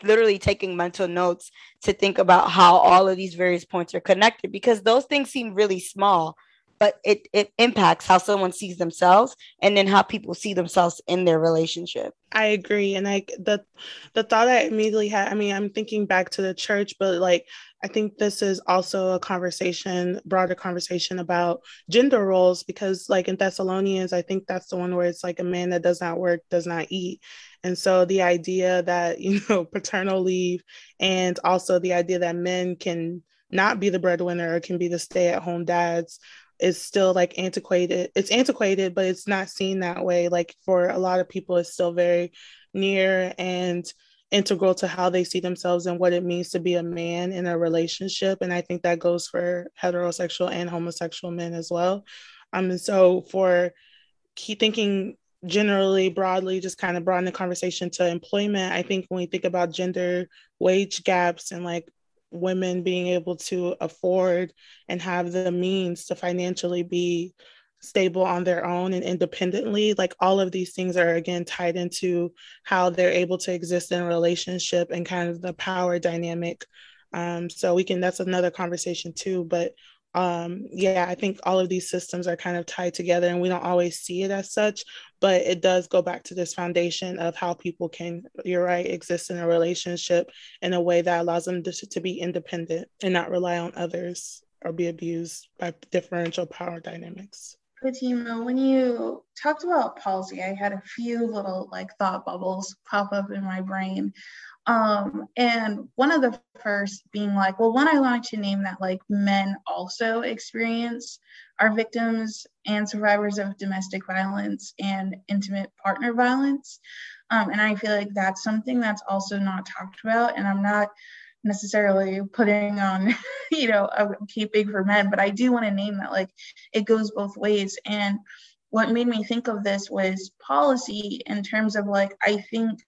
literally taking mental notes to think about how all of these various points are connected because those things seem really small but it it impacts how someone sees themselves and then how people see themselves in their relationship. I agree and like the the thought i immediately had i mean i'm thinking back to the church but like i think this is also a conversation broader conversation about gender roles because like in thessalonians i think that's the one where it's like a man that does not work does not eat and so the idea that you know paternal leave and also the idea that men can not be the breadwinner or can be the stay-at-home dads is still like antiquated. It's antiquated, but it's not seen that way. Like for a lot of people, it's still very near and integral to how they see themselves and what it means to be a man in a relationship. And I think that goes for heterosexual and homosexual men as well. Um, and so for key thinking generally broadly, just kind of broaden the conversation to employment, I think when we think about gender wage gaps and like women being able to afford and have the means to financially be stable on their own and independently like all of these things are again tied into how they're able to exist in a relationship and kind of the power dynamic. Um, so we can that's another conversation too but um, yeah, I think all of these systems are kind of tied together and we don't always see it as such, but it does go back to this foundation of how people can, you're right, exist in a relationship in a way that allows them to, to be independent and not rely on others or be abused by differential power dynamics. Fatima, when you talked about palsy, I had a few little like thought bubbles pop up in my brain. Um, and one of the first being like, well, one I wanted to name that like men also experience are victims and survivors of domestic violence and intimate partner violence. Um, and I feel like that's something that's also not talked about. And I'm not necessarily putting on, you know, a cape big for men, but I do want to name that like it goes both ways. And what made me think of this was policy in terms of like, I think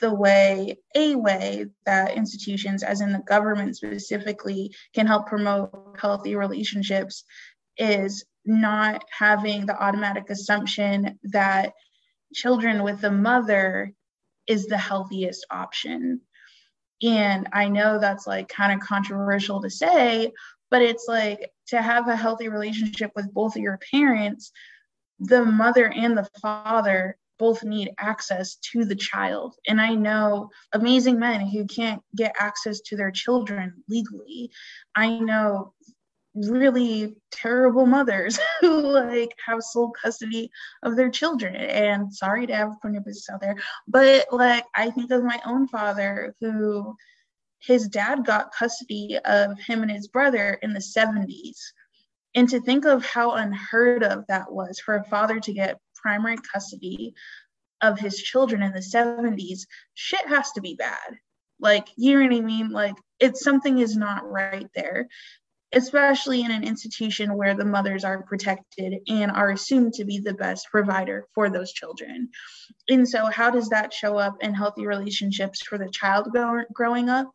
the way, a way that institutions, as in the government specifically, can help promote healthy relationships is not having the automatic assumption that children with a mother is the healthiest option. And I know that's like kind of controversial to say, but it's like to have a healthy relationship with both of your parents, the mother and the father both need access to the child. And I know amazing men who can't get access to their children legally. I know really terrible mothers who like have sole custody of their children and sorry to have business out there but like i think of my own father who his dad got custody of him and his brother in the 70s and to think of how unheard of that was for a father to get primary custody of his children in the 70s, shit has to be bad. Like, you know what I mean? Like, it's something is not right there, especially in an institution where the mothers are protected and are assumed to be the best provider for those children. And so, how does that show up in healthy relationships for the child growing up,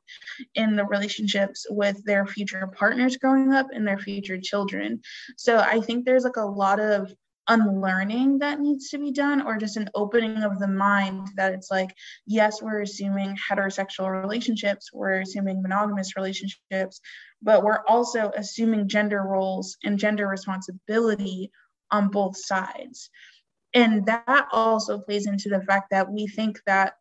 in the relationships with their future partners growing up, and their future children? So, I think there's like a lot of unlearning that needs to be done or just an opening of the mind that it's like yes we're assuming heterosexual relationships we're assuming monogamous relationships but we're also assuming gender roles and gender responsibility on both sides. And that also plays into the fact that we think that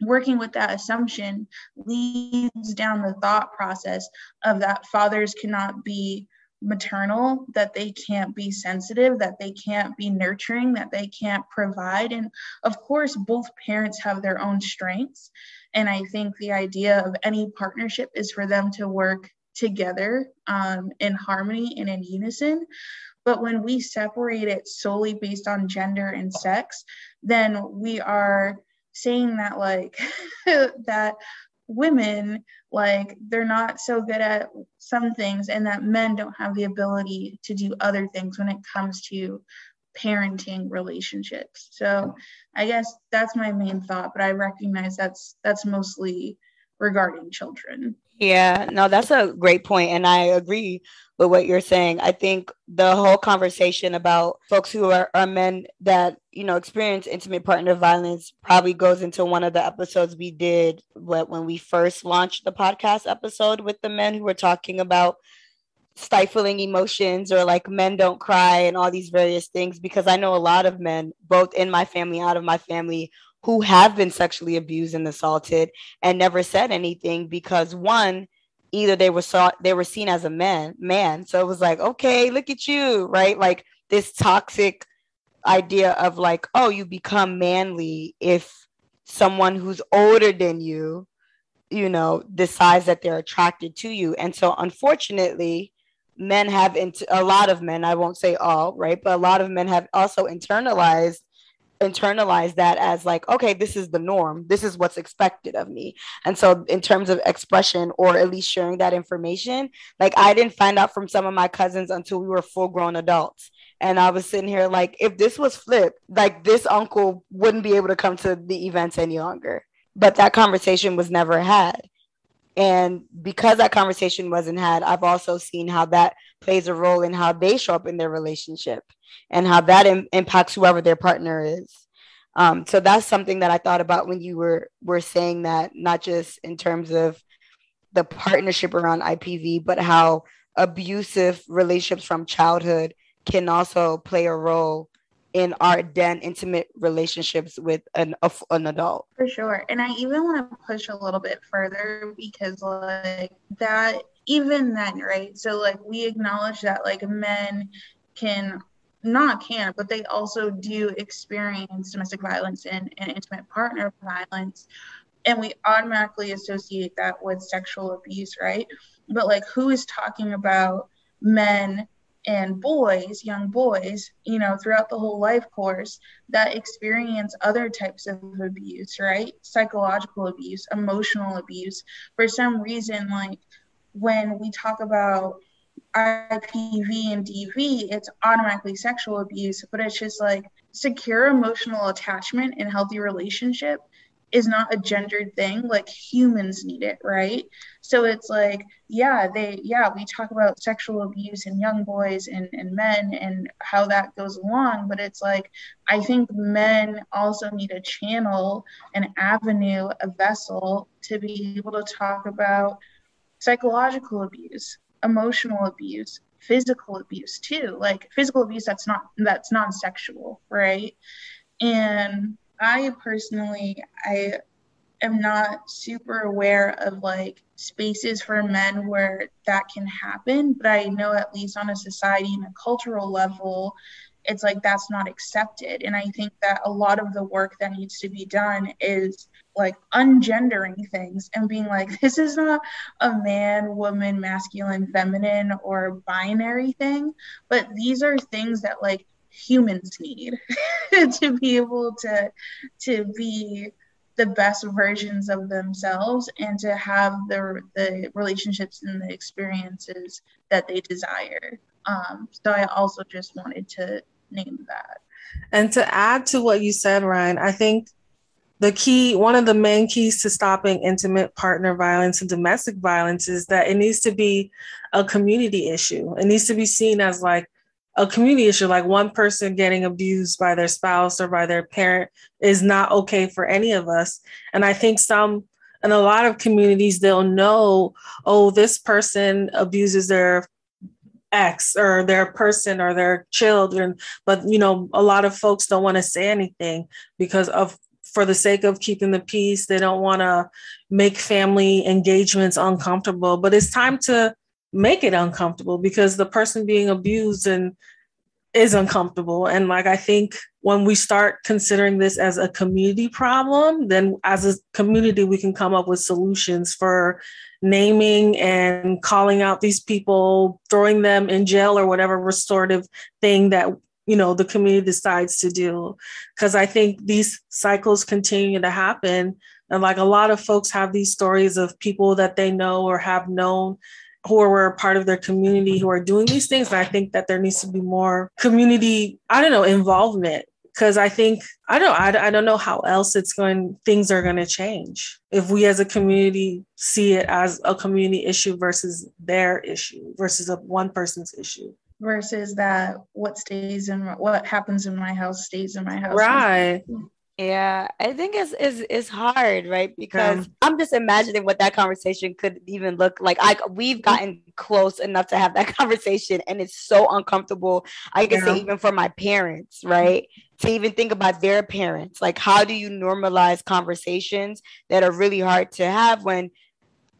working with that assumption leads down the thought process of that fathers cannot be maternal, that they can't be sensitive, that they can't be nurturing, that they can't provide. And of course, both parents have their own strengths. And I think the idea of any partnership is for them to work together um, in harmony and in unison. But when we separate it solely based on gender and sex, then we are saying that like that women like they're not so good at some things and that men don't have the ability to do other things when it comes to parenting relationships. So i guess that's my main thought but i recognize that's that's mostly regarding children yeah, no, that's a great point, and I agree with what you're saying. I think the whole conversation about folks who are, are men that you know experience intimate partner violence probably goes into one of the episodes we did when we first launched the podcast episode with the men who were talking about stifling emotions or like men don't cry and all these various things because I know a lot of men, both in my family, out of my family, who have been sexually abused and assaulted and never said anything because one either they were saw they were seen as a man man. So it was like okay look at you right? Like this toxic idea of like oh you become manly if someone who's older than you you know decides that they're attracted to you. And so unfortunately men have int- a lot of men i won't say all right? But a lot of men have also internalized internalize that as like okay this is the norm. This is what's expected of me. And so in terms of expression or at least sharing that information like i didn't find out from some of my cousins until we were full grown adults. And i was sitting here like if this was flipped like this uncle wouldn't be able to come to the events any longer. But that conversation was never had And because that conversation wasn't had, I've also seen how that plays a role in how they show up in their relationship and how that Im- impacts whoever their partner is. Um, so that's something that I thought about when you were were saying that, not just in terms of the partnership around IPV, but how abusive relationships from childhood can also play a role in our then intimate relationships with an an adult. For sure. And I even want to push a little bit further because like that even then, right? So like we acknowledge that like men can not can, but they also do experience domestic violence and, and intimate partner violence. And we automatically associate that with sexual abuse, right? But like who is talking about men and boys, young boys, you know, throughout the whole life course that experience other types of abuse, right? Psychological abuse, emotional abuse. For some reason, like when we talk about IPV and DV, it's automatically sexual abuse, but it's just like secure emotional attachment and healthy relationship is not a gendered thing like humans need it right so it's like yeah they yeah we talk about sexual abuse in young boys and, and men and how that goes along but it's like i think men also need a channel an avenue a vessel to be able to talk about psychological abuse emotional abuse physical abuse too. Like physical abuse that's not that's non-sexual right? And I personally, I am not super aware of like spaces for men where that can happen, but I know at least on a society and a cultural level, it's like that's not accepted. And I think that a lot of the work that needs to be done is like ungendering things and being like, this is not a man, woman, masculine, feminine, or binary thing, but these are things that like humans need to be able to to be the best versions of themselves and to have the the relationships and the experiences that they desire. Um, so I also just wanted to name that. And to add to what you said, Ryan, I think the key, one of the main keys to stopping intimate partner violence and domestic violence is that it needs to be a community issue. It needs to be seen as like a community issue like one person getting abused by their spouse or by their parent is not okay for any of us. And i think some in a lot of communities they'll know oh this person abuses their ex or their person or their children. But you know a lot of folks don't want to say anything because of for the sake of keeping the peace they don't want to make family engagements uncomfortable. But it's time to make it uncomfortable because the person being abused and is uncomfortable. And like i think when we start considering this as a community problem then as a community we can come up with solutions for naming and calling out these people throwing them in jail or whatever restorative thing that you know the community decides to do. Because i think these cycles continue to happen. And like a lot of folks have these stories of people that they know or have known who are a part of their community who are doing these things. And I think that there needs to be more community, I don't know, involvement. Because I think I don't I, I don't know how else it's going things are going to change if we as a community see it as a community issue versus their issue versus a one person's issue versus that what stays in what happens in my house stays in my house right yeah, I think it's it's, it's hard, right? Because yeah. I'm just imagining what that conversation could even look like. I we've gotten close enough to have that conversation, and it's so uncomfortable. I can yeah. say even for my parents, right? To even think about their parents, like how do you normalize conversations that are really hard to have when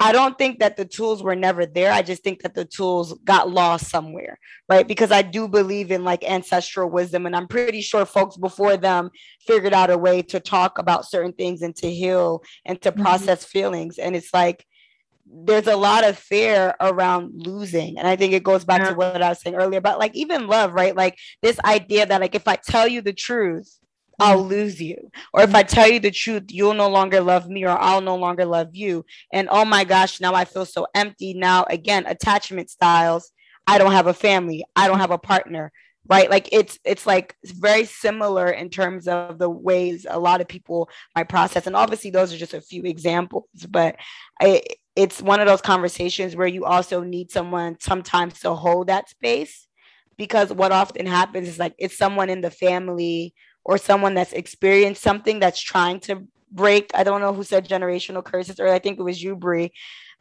I don't think that the tools were never there. I just think that the tools got lost somewhere, right? Because I do believe in like ancestral wisdom, and I'm pretty sure folks before them figured out a way to talk about certain things and to heal and to mm-hmm. process mm-hmm. feelings. And it's like there's a lot of fear around losing. And I think it goes back yeah. to what I was saying earlier about like even love, right? Like this idea that like if I tell you the truth, I'll mm-hmm. lose you. Or if I mm-hmm. tell you the truth, you'll no longer love me or I'll no longer love you. And oh my gosh, now I feel so empty. Now, again, attachment styles. I don't have a family. I don't have a partner. Right. Like it's it's like very similar in terms of the ways a lot of people might process. And obviously those are just a few examples, but I it's one of those conversations where you also need someone sometimes to hold that space because what often happens is like it's someone in the family or someone that's experienced something that's trying to break. I don't know who said generational curses, or I think it was you, Brie.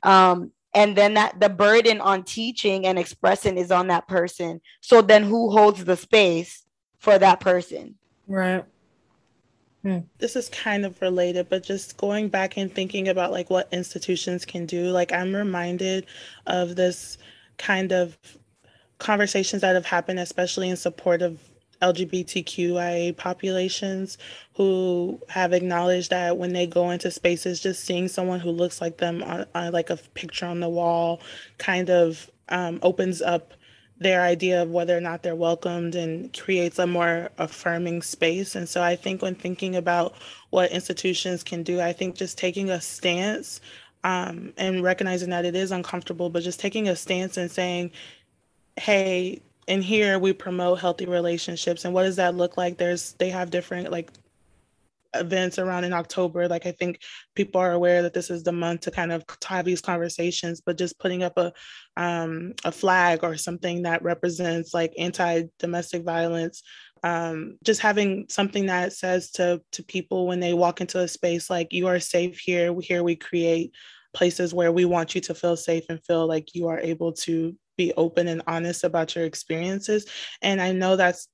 Um, and then that the burden on teaching and expressing is on that person. So then who holds the space for that person? Right. Hmm. This is kind of related, but just going back and thinking about like what institutions can do, like I'm reminded of this kind of conversations that have happened, especially in support of LGBTQIA populations who have acknowledged that when they go into spaces, just seeing someone who looks like them on, on like a picture on the wall kind of um, opens up their idea of whether or not they're welcomed and creates a more affirming space. And so I think when thinking about what institutions can do, I think just taking a stance um, and recognizing that it is uncomfortable, but just taking a stance and saying, hey, in here we promote healthy relationships. And what does that look like? There's, they have different like events around in October. Like I think people are aware that this is the month to kind of have these conversations, but just putting up a um, a flag or something that represents like anti-domestic violence, um, just having something that says to to people when they walk into a space like you are safe here. Here we create places where we want you to feel safe and feel like you are able to be open and honest about your experiences. And I know that's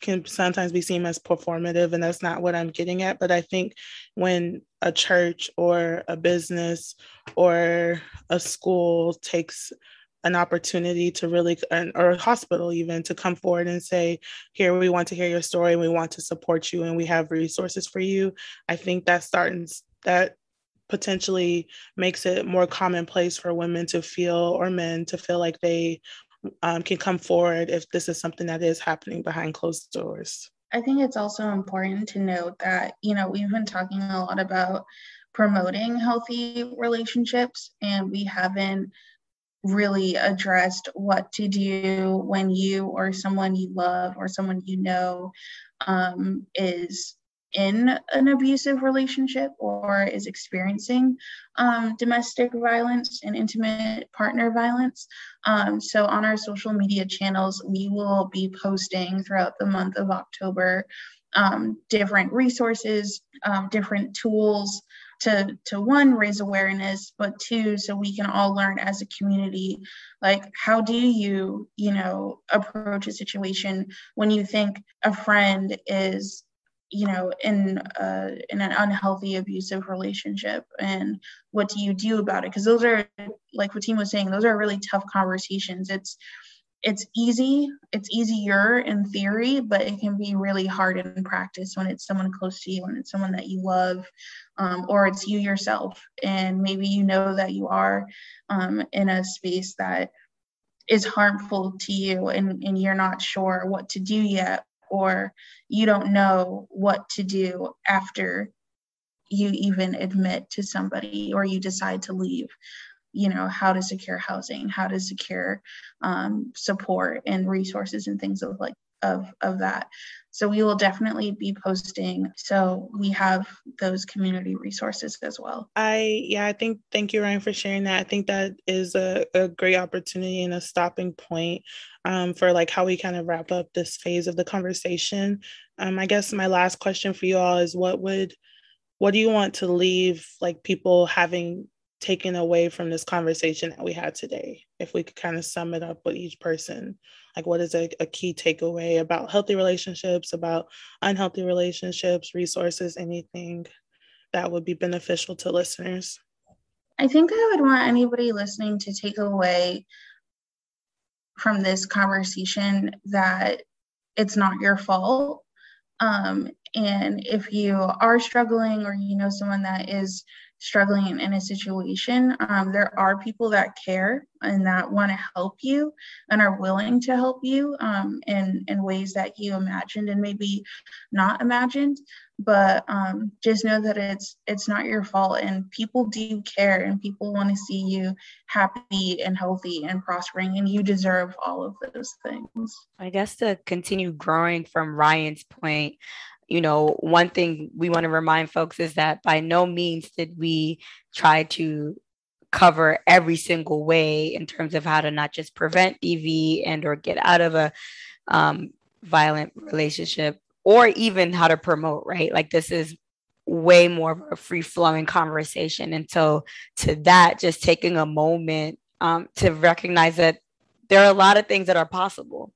can sometimes be seen as performative and that's not what i'm getting at but i think when a church or a business or a school takes an opportunity to really or a hospital even to come forward and say here we want to hear your story we want to support you and we have resources for you i think that starts that potentially makes it more commonplace for women to feel or men to feel like they um, can come forward if this is something that is happening behind closed doors. I think it's also important to note that, you know, we've been talking a lot about promoting healthy relationships, and we haven't really addressed what to do when you or someone you love or someone you know um, is in an abusive relationship or is experiencing um, domestic violence and intimate partner violence. Um, so, on our social media channels, we will be posting throughout the month of October um, different resources, um, different tools to to one raise awareness but two so we can all learn as a community like how do you you know approach a situation when you think a friend is you know in uh, in an unhealthy abusive relationship and what do you do about it? Because those are like what team was saying those are really tough conversations. It's it's easy it's easier in theory but it can be really hard in practice when it's someone close to you and it's someone that you love um, or it's you yourself. And maybe you know that you are um, in a space that is harmful to you and, and you're not sure what to do yet or you don't know what to do after you even admit to somebody or you decide to leave you know how to secure housing how to secure um, support and resources and things of like of of that so we will definitely be posting. So we have those community resources as well. I yeah i think thank you ryan for sharing that. I think that is a, a great opportunity and a stopping point um, for like how we kind of wrap up this phase of the conversation. Um, i guess my last question for you all is what would what do you want to leave like people having taken away from this conversation that we had today? If we could kind of sum it up with each person like what is a, a key takeaway about healthy relationships about unhealthy relationships resources anything that would be beneficial to listeners? I think i would want anybody listening to take away from this conversation that it's not your fault. Um, and if you are struggling or you know someone that is struggling in a situation, um, there are people that care and that want to help you and are willing to help you um, in, in ways that you imagined and maybe not imagined. But um, just know that it's it's not your fault, and people do care, and people want to see you happy and healthy and prospering, and you deserve all of those things. I guess to continue growing from Ryan's point, you know, one thing we want to remind folks is that by no means did we try to cover every single way in terms of how to not just prevent DV and or get out of a um, violent relationship or even how to promote, right? Like this is way more of a free flowing conversation. And so to that, just taking a moment um, to recognize that there are a lot of things that are possible,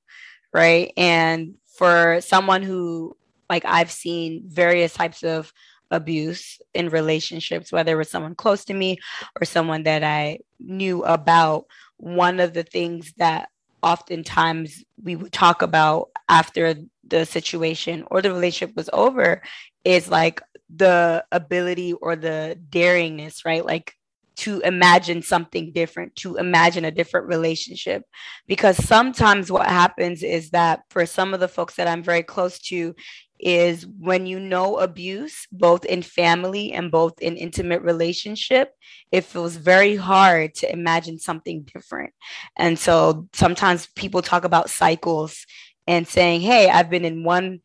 right? And for someone who, like, I've seen various types of abuse in relationships, whether it was someone close to me or someone that I knew about, one of the things that oftentimes we would talk about after the situation or the relationship was over is like the ability or the daringness, right? Like to imagine something different, to imagine a different relationship. Because sometimes what happens is that for some of the folks that I'm very close to, is when you know abuse, both in family and both in intimate relationship, it feels very hard to imagine something different. And so sometimes people talk about cycles and saying, hey, I've been in one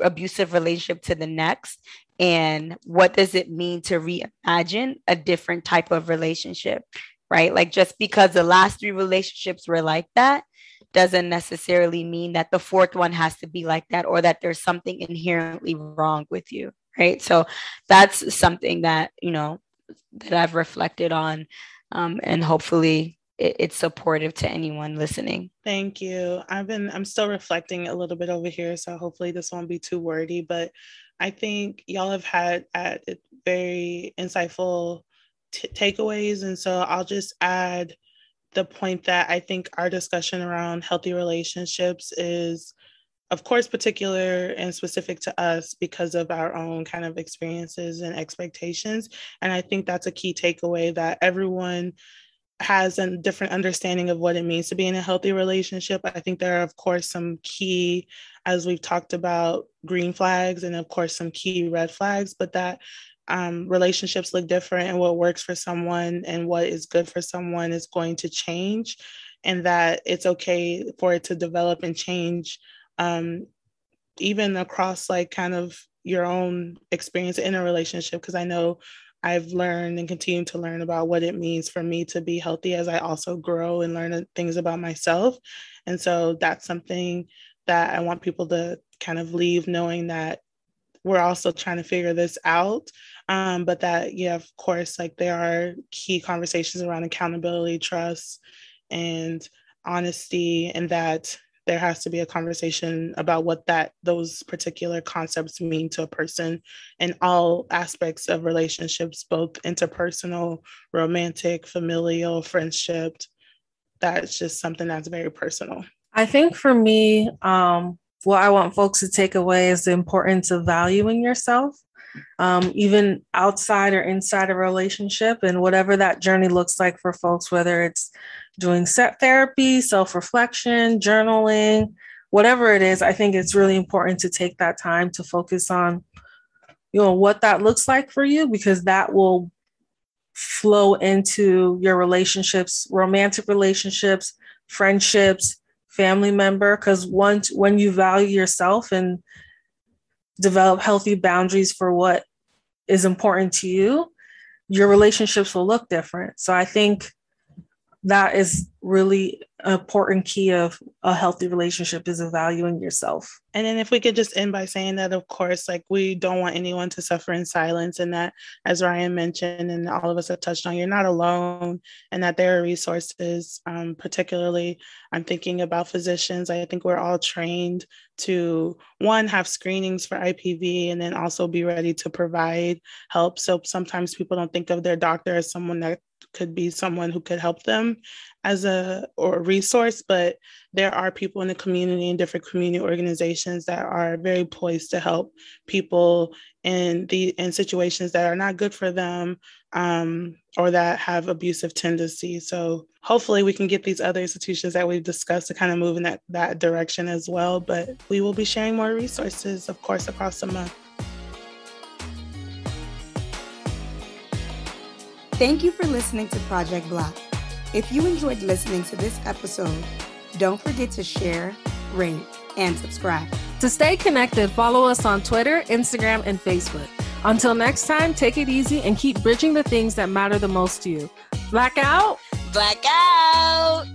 abusive relationship to the next and what does it mean to reimagine a different type of relationship right? Like just because the last three relationships were like that doesn't necessarily mean that the fourth one has to be like that or that there's something inherently wrong with you right? So that's something that you know that i've reflected on um, and hopefully it, it's supportive to anyone listening. Thank you. I've been i'm still reflecting a little bit over here so hopefully this won't be too wordy but I think y'all have had at very insightful t- takeaways. And so I'll just add the point that I think our discussion around healthy relationships is, of course, particular and specific to us because of our own kind of experiences and expectations. And I think that's a key takeaway that everyone has a different understanding of what it means to be in a healthy relationship. I think there are, of course, some key, as we've talked about, green flags and, of course, some key red flags, but that um, relationships look different and what works for someone and what is good for someone is going to change, and that it's okay for it to develop and change, um, even across like kind of your own experience in a relationship. Because I know I've learned and continue to learn about what it means for me to be healthy as I also grow and learn things about myself. And so that's something that I want people to kind of leave knowing that we're also trying to figure this out. Um, but that, yeah, of course, like there are key conversations around accountability, trust, and honesty, and that there has to be a conversation about what that those particular concepts mean to a person in all aspects of relationships both interpersonal romantic familial friendship. That's just something that's very personal. I think for me um, what i want folks to take away is the importance of valuing yourself um, even outside or inside a relationship and whatever that journey looks like for folks whether it's doing set therapy, self reflection, journaling, whatever it is, I think it's really important to take that time to focus on, you know, what that looks like for you, because that will flow into your relationships, romantic relationships, friendships, family member. Because once when you value yourself and develop healthy boundaries for what is important to you, your relationships will look different. So I think that is really important key of a healthy relationship is valuing yourself. And then if we could just end by saying that, of course, like we don't want anyone to suffer in silence, and that, as Ryan mentioned, and all of us have touched on, you're not alone, and that there are resources. Um, particularly, I'm thinking about physicians. I think we're all trained to one have screenings for IPV, and then also be ready to provide help. So sometimes people don't think of their doctor as someone that could be someone who could help them as a or a resource but there are people in the community and different community organizations that are very poised to help people in the in situations that are not good for them um, or that have abusive tendencies so hopefully we can get these other institutions that we've discussed to kind of move in that that direction as well but we will be sharing more resources of course across the month Thank you for listening to Project Black. If you enjoyed listening to this episode, don't forget to share, rate, and subscribe. To stay connected, follow us on Twitter, Instagram, and Facebook. Until next time, take it easy and keep bridging the things that matter the most to you. Blackout. Blackout.